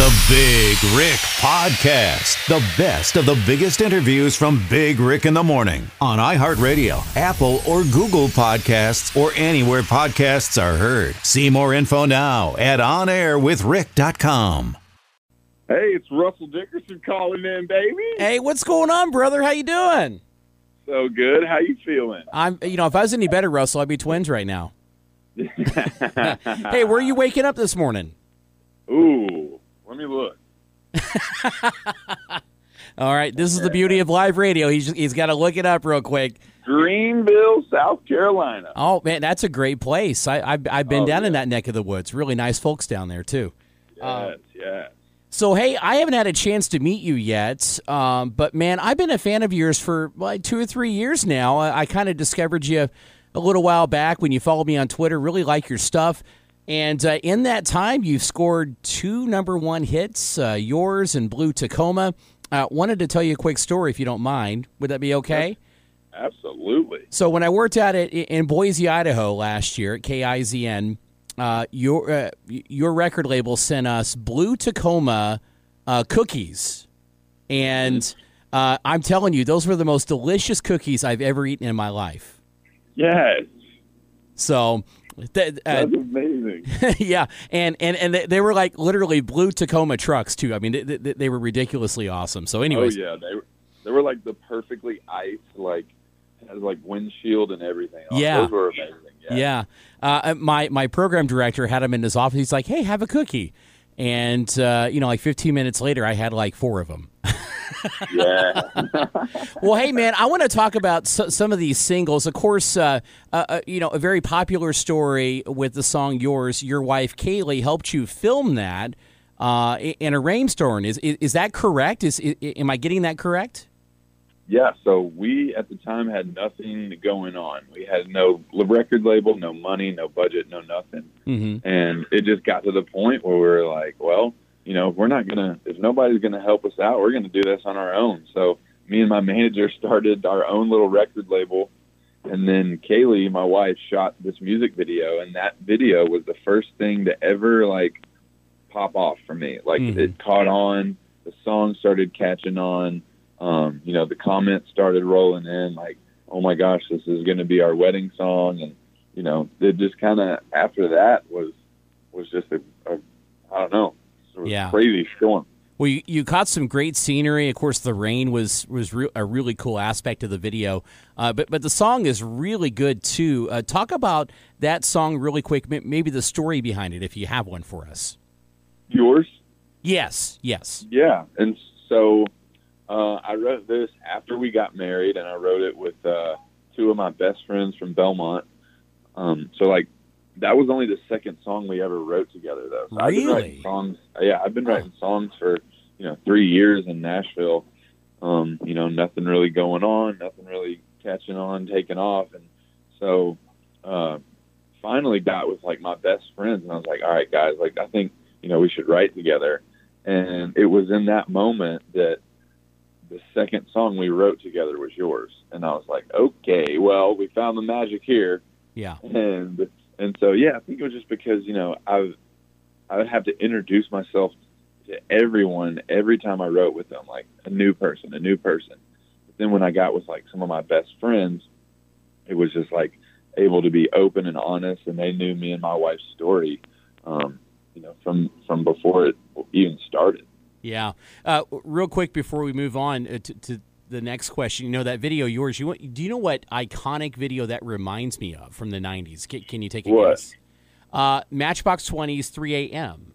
The Big Rick Podcast. The best of the biggest interviews from Big Rick in the Morning on iHeartRadio, Apple, or Google Podcasts, or anywhere podcasts are heard. See more info now at onairwithrick.com. Hey, it's Russell Dickerson calling in, baby. Hey, what's going on, brother? How you doing? So good. How you feeling? I'm. You know, if I was any better, Russell, I'd be twins right now. hey, where are you waking up this morning? Ooh, let me look. All right, this is the beauty of live radio. He's he's got to look it up real quick. Greenville, South Carolina. Oh man, that's a great place. I I've, I've been Oh, down in that neck of the woods. Really nice folks down there too. Yes, yes. So hey, I haven't had a chance to meet you yet, um, but man, I've been a fan of yours for like two or three years now. I, I kind of discovered you a little while back when you followed me on Twitter. Really like your stuff, and uh, in that time, you've scored two number one hits, uh, yours and Blue Tacoma. Uh, wanted to tell you a quick story, if you don't mind. Would that be okay? Absolutely. So when I worked out at in Boise, Idaho last year at KIZN, uh, your uh, your record label sent us Blue Tacoma uh, cookies, and uh, I'm telling you, those were the most delicious cookies I've ever eaten in my life. Yes. So. Th- uh, That's amazing. yeah, and and and they- were like literally blue Tacoma trucks too. I mean, they, they, they were ridiculously awesome. So, anyways, oh yeah, they were they were like the perfectly iced, like had like windshield and everything. Oh, Yeah. those were amazing. Yeah. Yeah. Uh, my my program director had him in his office. He's like, "Hey, have a cookie," and uh, you know, like 15 minutes later, I had like four of them. Yeah. well, hey, man, I want to talk about s- some of these singles. Of course, uh, uh, uh, you know, a very popular story with the song "Yours." Your wife Kailey helped you film that uh, in a rainstorm. Is, is is that correct? Is, i am I getting that correct? Yeah, so we at the time had nothing going on. We had no record label, no money, no budget, no nothing. Mm-hmm. And it just got to the point where we were like, well, you know, we're not going to, if nobody's going to help us out, we're going to do this on our own. So me and my manager started our own little record label. And then Kailey, my wife, shot this music video. And that video was the first thing to ever, like, pop off for me. Like, Mhm. it caught on, the song started catching on um, you know, the comments started rolling in like, oh my gosh, this is going to be our wedding song. And, you know, it just kind of, after that was, was just a, a I don't know, it was Yeah. crazy storm. Well, you, you caught some great scenery. Of course, the rain was was re- a really cool aspect of the video. Uh, but but the song is really good too. Uh, talk about that song really quick. m- Maybe the story behind it, if you have one for us. Yours? Yes, yes. Yeah. And so uh, I wrote this after we got married, and I wrote it with uh, two of my best friends from Belmont. Um, so, like, that was only the second song we ever wrote together, though. So I've been Really? writing songs. Yeah, I've been writing songs for you know three years in Nashville. Um, you know, nothing really going on, nothing really catching on, taking off, and so uh, finally got with like my best friends, and I was like, all right, guys, like I think you know we should write together. And it was in that moment that the second song we wrote together was yours, and I was like, okay, well, we found the magic here Yeah. and and so yeah, I think it was just because you know I I would have to introduce myself to everyone every time I wrote with them, like a new person, a new person. But then when I got with like some of my best friends, it was just like able to be open and honest, and they knew me and my wife's story, um, you know, from from before it even started. Yeah. Uh, real quick before we move on uh, to, to the next question, you know that video yours. You want, do you know what iconic video that reminds me of from the '90s? Can, can you take a What? guess? Uh, Matchbox 20s, 3 a.m.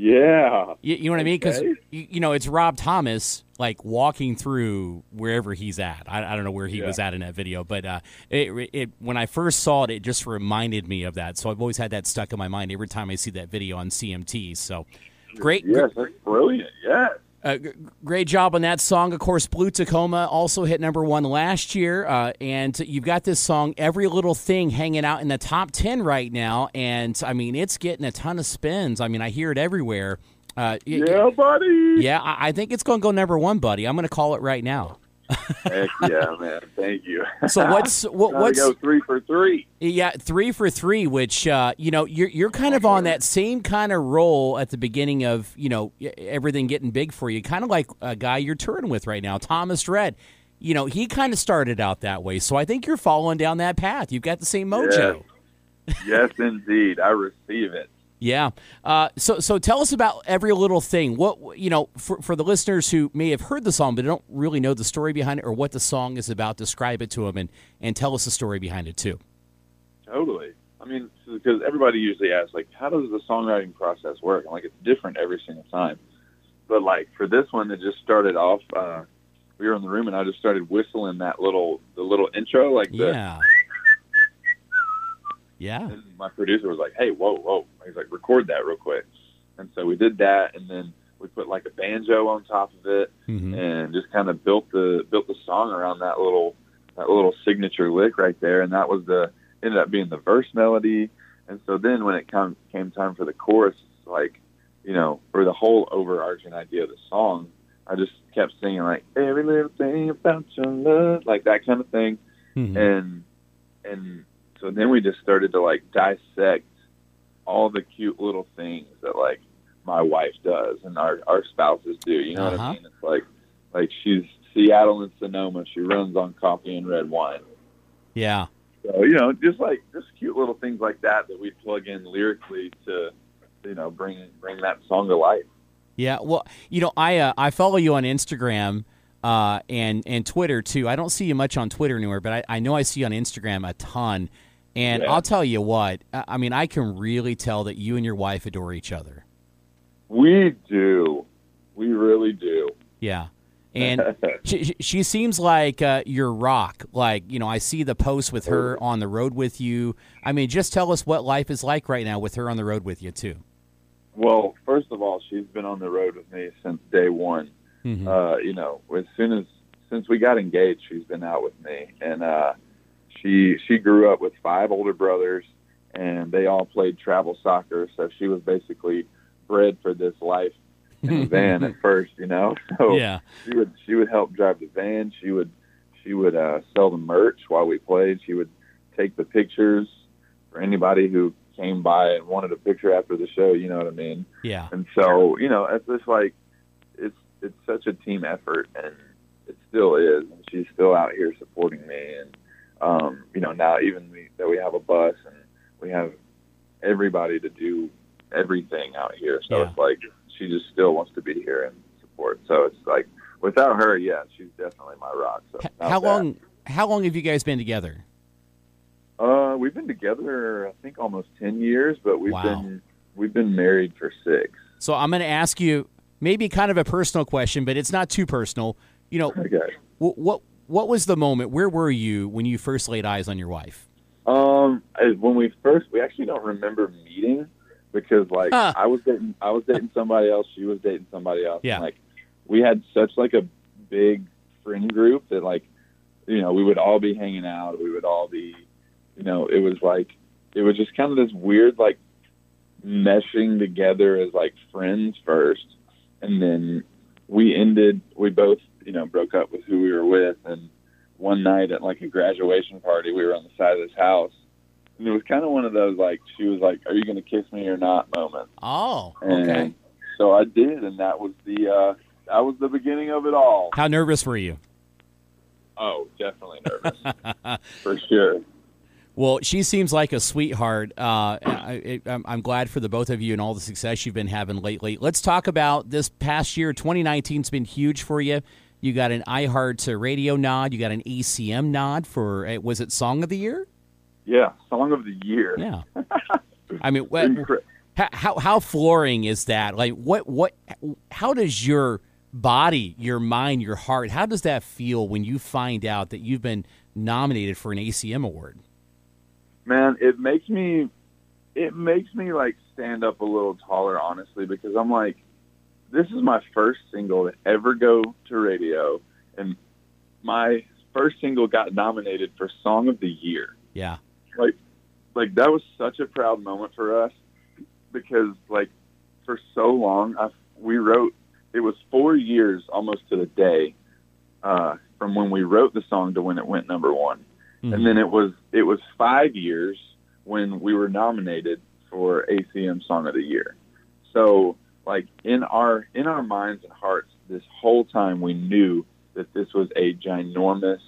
Yeah, You, you know what I mean? Because Okay. you, you know it's Rob Thomas like walking through wherever he's at. I, I don't know where he Yeah. was at in that video, but uh, it, it when I first saw it, it just reminded me of that. So I've always had that stuck in my mind every time I see that video on CMT. So great, yes, that's brilliant. Yes. Uh, g- great job on that song. Of course, Blue Tacoma also hit number one last year, uh, and you've got this song, "Every Little Thing," hanging out in the top ten right now. And I mean, it's getting a ton of spins. I mean, I hear it everywhere. Uh, y- Yeah, buddy. yeah, I, I think it's going to go number one, buddy. I'm going to call it right now. Heck yeah, man! Thank you. So what's what, what's go three for three? Yeah, three for three, which uh, you know you're you're kind of on that same kind of roll at the beginning of you know everything getting big for you, kind of like a guy you're touring with right now, Thomas Rhett. You know, he kind of started out that way, so I think you're following down that path. You've got the same mojo. yes, indeed. I receive it. Yeah. Uh, so so tell us about every little thing. What you know for for the listeners who may have heard the song but don't really know the story behind it or what the song is about. Describe it to them and and tell us the story behind it too. Totally. I mean, because everybody usually asks, like, how does the songwriting process work? And like, it's different every single time. But like for this one, it just started off. Uh, we were in the room, and I just started whistling that little the little intro, like the. Yeah. Yeah. And my producer was like, "Hey, whoa, whoa!" He's like, "Record that real quick." And so we did that, and then we put like a banjo on top of it, Mhm. and just kind of built the built the song around that little that little signature lick right there, and that was the ended up being the verse melody. And so then when it come, came time for the chorus, like you know, for the whole overarching idea of the song, I just kept singing like every little thing about your love, like that kind of thing Mhm. and and so then we just started to like dissect all the cute little things that like my wife does and our our spouses do. You know what Uh-huh. I mean? It's like like she's Seattle and Sonoma. She runs on coffee and red wine. Yeah. So you know, just like just cute little things like that that we plug in lyrically to you know bring bring that song to life. Yeah. Well, you know, I uh, I follow you on Instagram uh, and and Twitter too. I don't see you much on Twitter anywhere, but I, I know I see you on Instagram a ton. And Yeah. I'll tell you what, I mean, I can really tell that you and your wife adore each other. We do, we really do. Yeah. And she, she- seems like uh, your rock. Like, you know, I see the post with her on the road with you. I mean, just tell us what life is like right now with her on the road with you, too. Well, first of all, she's been on the road with me since day one. Mhm. Uh, you know, as soon as since we got engaged, she's been out with me, and uh, she she grew up with five older brothers, and they all played travel soccer. So she was basically bred for this life in the van at first. You know, so yeah. she would she would help drive the van. She would she would uh, sell the merch while we played. She would take the pictures for anybody who came by and wanted a picture after the show. You know what I mean? Yeah. And so, you know, it's just like it's it's such a team effort, and it still is. And she's still out here supporting me, and um, you know, now even we, that we have a bus and we have everybody to do everything out here. So Yeah. it's like she just still wants to be here and support. So it's like without her, yeah, she's definitely my rock. So How long? How long have you guys been together? Uh, we've been together, I think, almost ten years, but we've Wow. been we've been married for six. So I'm going to ask you maybe kind of a personal question, but it's not too personal. You know, Okay. wh- what what was the moment? Where were you when you first laid eyes on your wife? Um, when we first, we actually don't remember meeting because like. I was dating, I was dating somebody else, she was dating somebody else. Yeah. And, like we had such like a big friend group that like, you know, we would all be hanging out. We would all be, you know, it was like, it was just kind of this weird like meshing together as like friends first, and then we ended. We both, you know, broke up with who we were with, and one night at like a graduation party, we were on the side of this house, and it was kind of one of those like she was like, "Are you going to kiss me or not?" moments. Oh, And okay. so I did, and that was the uh, that was the beginning of it all. How nervous were you? Oh, definitely nervous for sure. Well, she seems like a sweetheart. Uh, I, I, I'm glad for the both of you and all the success you've been having lately. Let's talk about this past year. 2019's been huge for you. You got an iHeart Radio nod. You got an ACM nod for uh, was it Song of the Year? Yeah, song of the year. Yeah. I mean, what, how, how how flooring is that? Like, what what? How does your body, your mind, your heart, how does that feel when you find out that you've been nominated for an ACM award? man it makes me it makes me like stand up a little taller honestly because i'm like this is my first single to ever go to radio and my first single got nominated for song of the year Yeah. like like that was such a proud moment for us because like for so long I, we wrote it was four years almost to the day uh, from when we wrote the song to when it went number one. Mhm. And then it was it was five years when we were nominated for ACM Song of the Year. So like in our in our minds and hearts, this whole time we knew that this was a ginormous,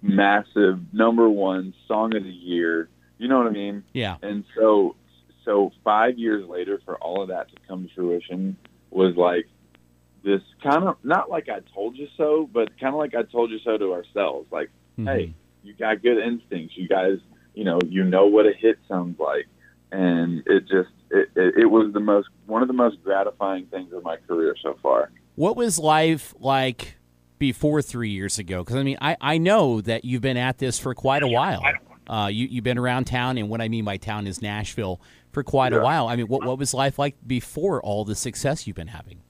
massive number one song of the year. You know what I mean? Yeah. And so so five years later for all of that to come to fruition was like this kind of not like I told you so, but kind of like I told you so to ourselves. Like, Mhm. hey, you got good instincts. You guys, you know, you know what a hit sounds like, and it just it, it, it was the most one of the most gratifying things of my career so far. What was life like before three years ago? Because I mean, I, I know that you've been at this for quite a while. Uh, you you've been around town, and what I mean by town is Nashville for quite a while. I mean, what what was life like before all the success you've been having?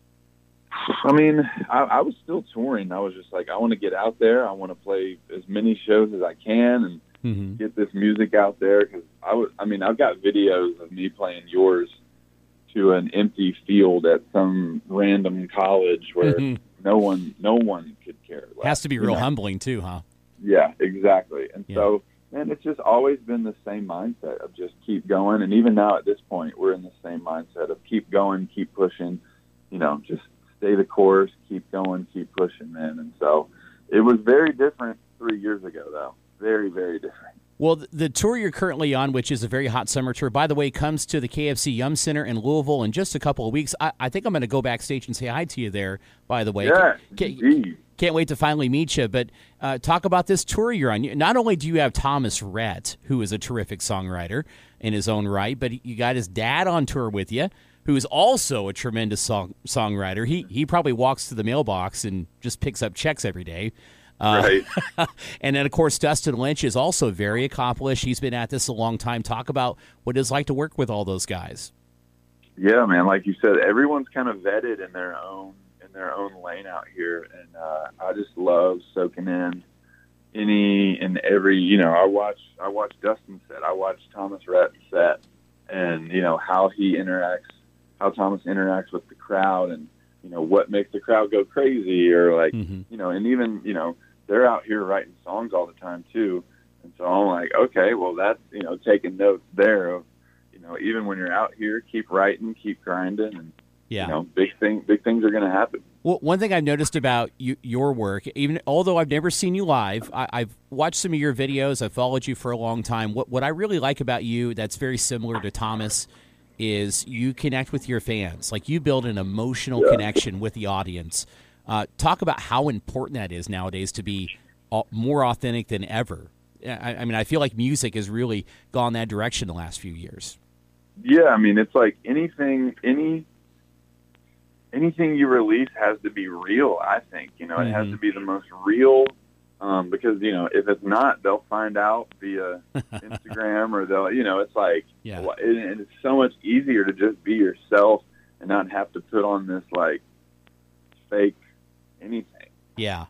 I mean, I, I was still touring. I was just like, I want to get out there. I want to play as many shows as I can and Mm-hmm. get this music out there. Because I was, I mean, I've got videos of me playing yours to an empty field at some random college where Mhm. no one, no one could care. less, Has to be real know? humbling too, huh? Yeah, exactly. And Yeah. so, man, it's just always been the same mindset of just keep going. And even now at this point, we're in the same mindset of keep going, keep pushing, you know, just stay the course, keep going, keep pushing, man. And so it was very different three years ago, though. Very, very different. Well, the tour you're currently on, which is a very hot summer tour, by the way, comes to the KFC Yum Center in Louisville in just a couple of weeks. I, I think I'm going to go backstage and say hi to you there. By the way, Yeah, Ca- indeed. Can't wait to finally meet you. But uh, talk about this tour you're on. Not only do you have Thomas Rhett, who is a terrific songwriter in his own right, but you got his dad on tour with you, who is also a tremendous song songwriter. He he probably walks to the mailbox and just picks up checks every day. Uh, Right. and then, of course, Dustin Lynch is also very accomplished. He's been at this a long time. Talk about what it's like to work with all those guys. Yeah, man. Like you said, everyone's kind of vetted in their own in their own lane out here, and uh, I just love soaking in any and every. You know, I watch I watch Dustin set, I watch Thomas Rhett set, and you know how he interacts, how Thomas interacts with the crowd, and you know what makes the crowd go crazy, or like Mhm. you know, and even you know they're out here writing songs all the time too, and so I'm like, okay, well that's you know taking notes there of you know even when you're out here, keep writing, keep grinding, and Yeah. you know big thing big things are going to happen. Well, one thing I've noticed about you, your work, even although I've never seen you live, I, I've watched some of your videos. I've followed you for a long time. What what I really like about you, that's very similar to Thomas, is you connect with your fans. Like you build an emotional Yeah. connection with the audience. Uh, talk about how important that is nowadays to be more authentic than ever. I, I mean, I feel like music has really gone that direction the last few years. Yeah, I mean it's like anything any anything you release has to be real. I think you know it has Mhm. to be the most real. Um, because you know if it's not, they'll find out via Instagram or they'll you know it's like Yeah. And it's so much easier to just be yourself and not have to put on this like fake anything. Yeah.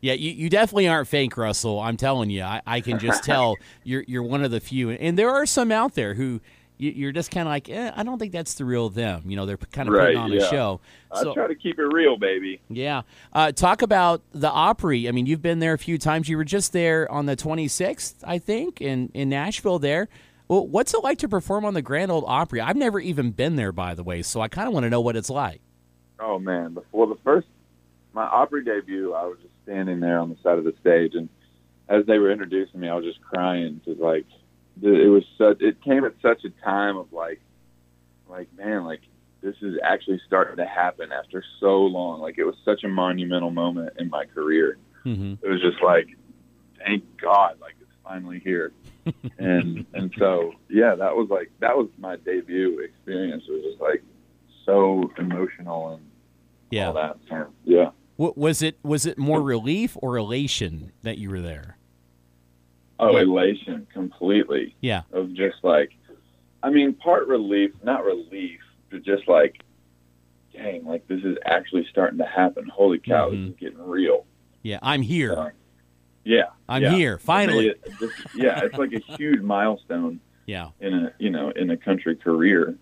Yeah, you, you definitely aren't fake, Russell. I'm telling you. I, I can just tell you're you're one of the few. And there are some out there who you, you're just kind of like, eh, I don't think that's the real them. You know, they're kind of putting on yeah. a show. I So, try to keep it real, baby. yeah. Uh, talk about the Opry. I mean, you've been there a few times. You were just there on the 26th, I think, in, in Nashville there. Well, what's it like to perform on the Grand Ole Opry? I've never even been there, by the way, so I kind of want to know what it's like. Oh man, before the first my Opry debut, I was just standing there on the side of the stage, and as they were introducing me, I was just crying because like it was such. It came at such a time of like, like man, like this is actually starting to happen after so long. Like it was such a monumental moment in my career. Mm-hmm. It was just like, thank God, like it's finally here. and and so yeah, that was like that was my debut experience. It was just like so emotional and Yeah. all that. Yeah. Wa- Was it was it more relief or elation that you were there? Oh, elation completely Yeah. of just like, I mean, part relief, not relief, but just like, dang, like this is actually starting to happen. Holy cow, Mhm. this is getting real. Yeah, I'm here. Uh, Yeah, I'm yeah. here finally. It- it just- yeah, it's like a huge milestone Yeah, in a you know in a country career.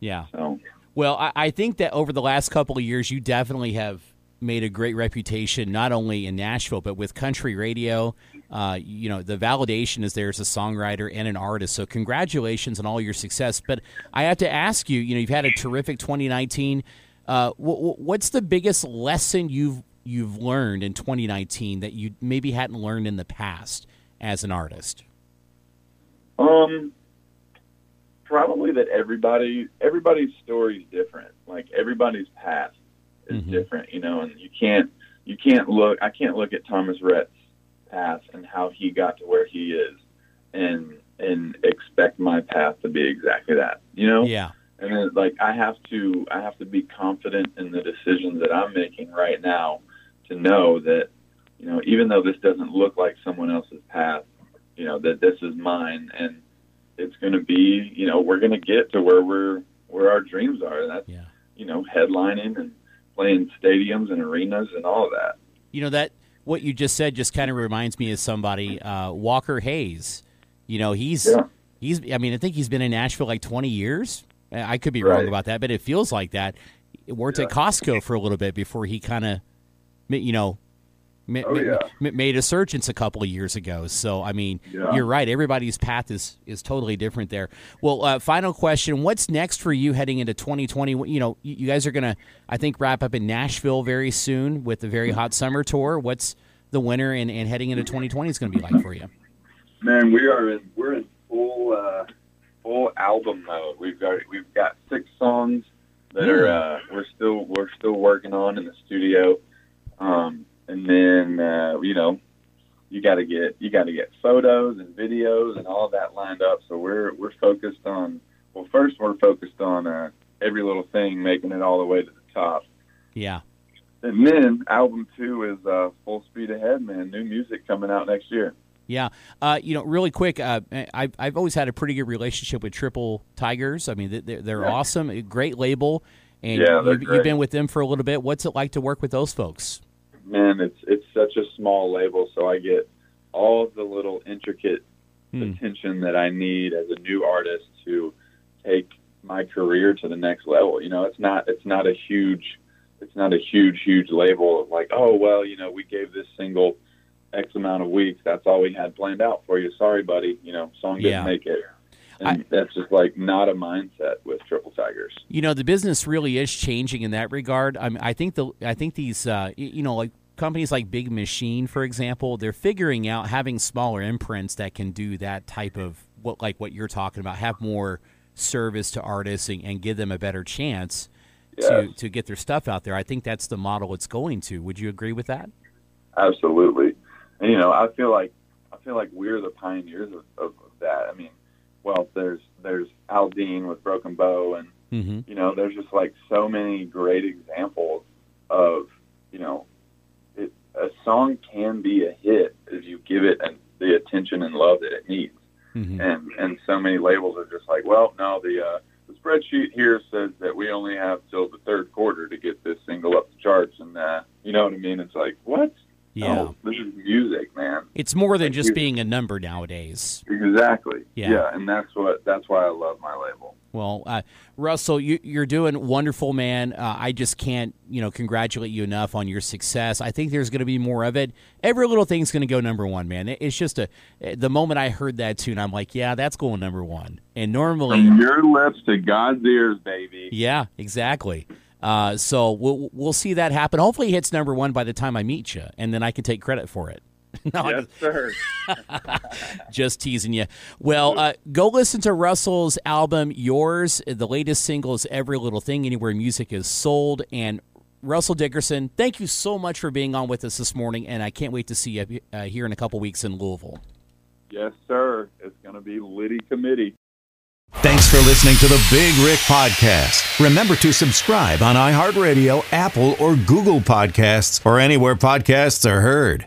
yeah. So Well, I, I think that over the last couple of years, you definitely have made a great reputation not only in Nashville but with country radio. Uh, you know, the validation is there as a songwriter and an artist. So congratulations on all your success. But I have to ask you, you know, you've had a terrific 2019. Uh, what's the biggest lesson you've you've learned in 2019 that you maybe hadn't learned in the past as an artist? Um, probably that everybody everybody's story is different. Like everybody's path is mm-hmm. different, you know, and you can't you can't look. I can't look at Thomas Rhett's path and how he got to where he is, and and expect my path to be exactly that. You know? Yeah. And then, like I have to I have to be confident in the decisions that I'm making right now to know that you know even though this doesn't look like someone else's path, you know that this is mine and it's going to be you know we're going to get to where we're where our dreams are. And that's yeah. you know headlining and playing stadiums and arenas and all of that. You know that what you just said just kind of reminds me of somebody, uh, Walker Hayes. You know he's yeah. he's I mean I think he's been in Nashville like twenty years. I could be right. wrong about that, but it feels like that. Worked yeah. at Costco for a little bit before he kind of, you know, oh, yeah. made a surgeons a couple of years ago. So I mean, yeah. you're right. Everybody's path is is totally different there. Well, uh, final question: What's next for you heading into 2020? You know, you guys are gonna, I think, wrap up in Nashville very soon with the very hot summer tour. What's the winter and, and heading into 2020 is going to be like for you? Man, we are in we're in full uh, full album mode. We've got we've got six songs that are uh, we're still we're still working on in the studio. Um, and then uh, you know you got to get you got to get photos and videos and all that lined up. So we're we're focused on well, first we're focused on uh, every little thing, making it all the way to the top. Yeah. And then album two is uh, full speed ahead, man. New music coming out next year. Yeah, uh, you know, really quick, uh, I've, I've always had a pretty good relationship with Triple Tigers. I mean, they're, they're yeah. awesome, great label, and yeah, you've, you've, been with them for a little bit. What's it like to work with those folks? Man, it's it's such a small label, so I get all of the little intricate hmm. attention that I need as a new artist to take my career to the next level. You know, it's not it's not a huge it's not a huge huge label of like, oh well, you know, we gave this single X amount of weeks. That's all we had planned out for you. Sorry, buddy. You know, song didn't yeah. make it. And I, that's just like not a mindset with Triple Tigers. You know, the business really is changing in that regard. I mean, I think the I think these uh, you know like companies like Big Machine, for example, they're figuring out having smaller imprints that can do that type of what like what you're talking about, have more service to artists and, and give them a better chance yes. to to get their stuff out there. I think that's the model it's going to. Would you agree with that? Absolutely. And you know, I feel like I feel like we're the pioneers of, of that. I mean, well, there's there's Aldean with Broken Bow, and mm-hmm. you know, there's just like so many great examples of you know a song can be a hit if you give it and the attention and love that it needs. Mm-hmm. And and so many labels are just like, well, no, the uh, the spreadsheet here says that we only have till the third quarter to get this single up the charts, and uh, you know what I mean? It's like, what? Yeah, no, this is music, man. It's more than just being a number nowadays. Exactly. Yeah. yeah, and that's what that's why I love my label. Well, uh, Russell, you, are doing wonderful, man. Uh, I just can't, you know, congratulate you enough on your success. I think there's going to be more of it. Every little thing's going to go number one, man. It's just a. The moment I heard that tune, I'm like, yeah, that's going number one. And normally, from your lips to God's ears, baby. Yeah, exactly. Uh, so we'll we'll see that happen. Hopefully, it hits number one by the time I meet you, and then I can take credit for it. no, yes, sir. just teasing you. Well, uh, go listen to Russell's album, Yours. The latest single is Every Little Thing, anywhere music is sold. And Russell Dickerson, thank you so much for being on with us this morning, and I can't wait to see you uh, here in a couple weeks in Louisville. Yes, sir. It's going to be Liddy Committee. Thanks for listening to the Big Rick Podcast. Remember to subscribe on iHeartRadio, Apple, or Google Podcasts, or anywhere podcasts are heard.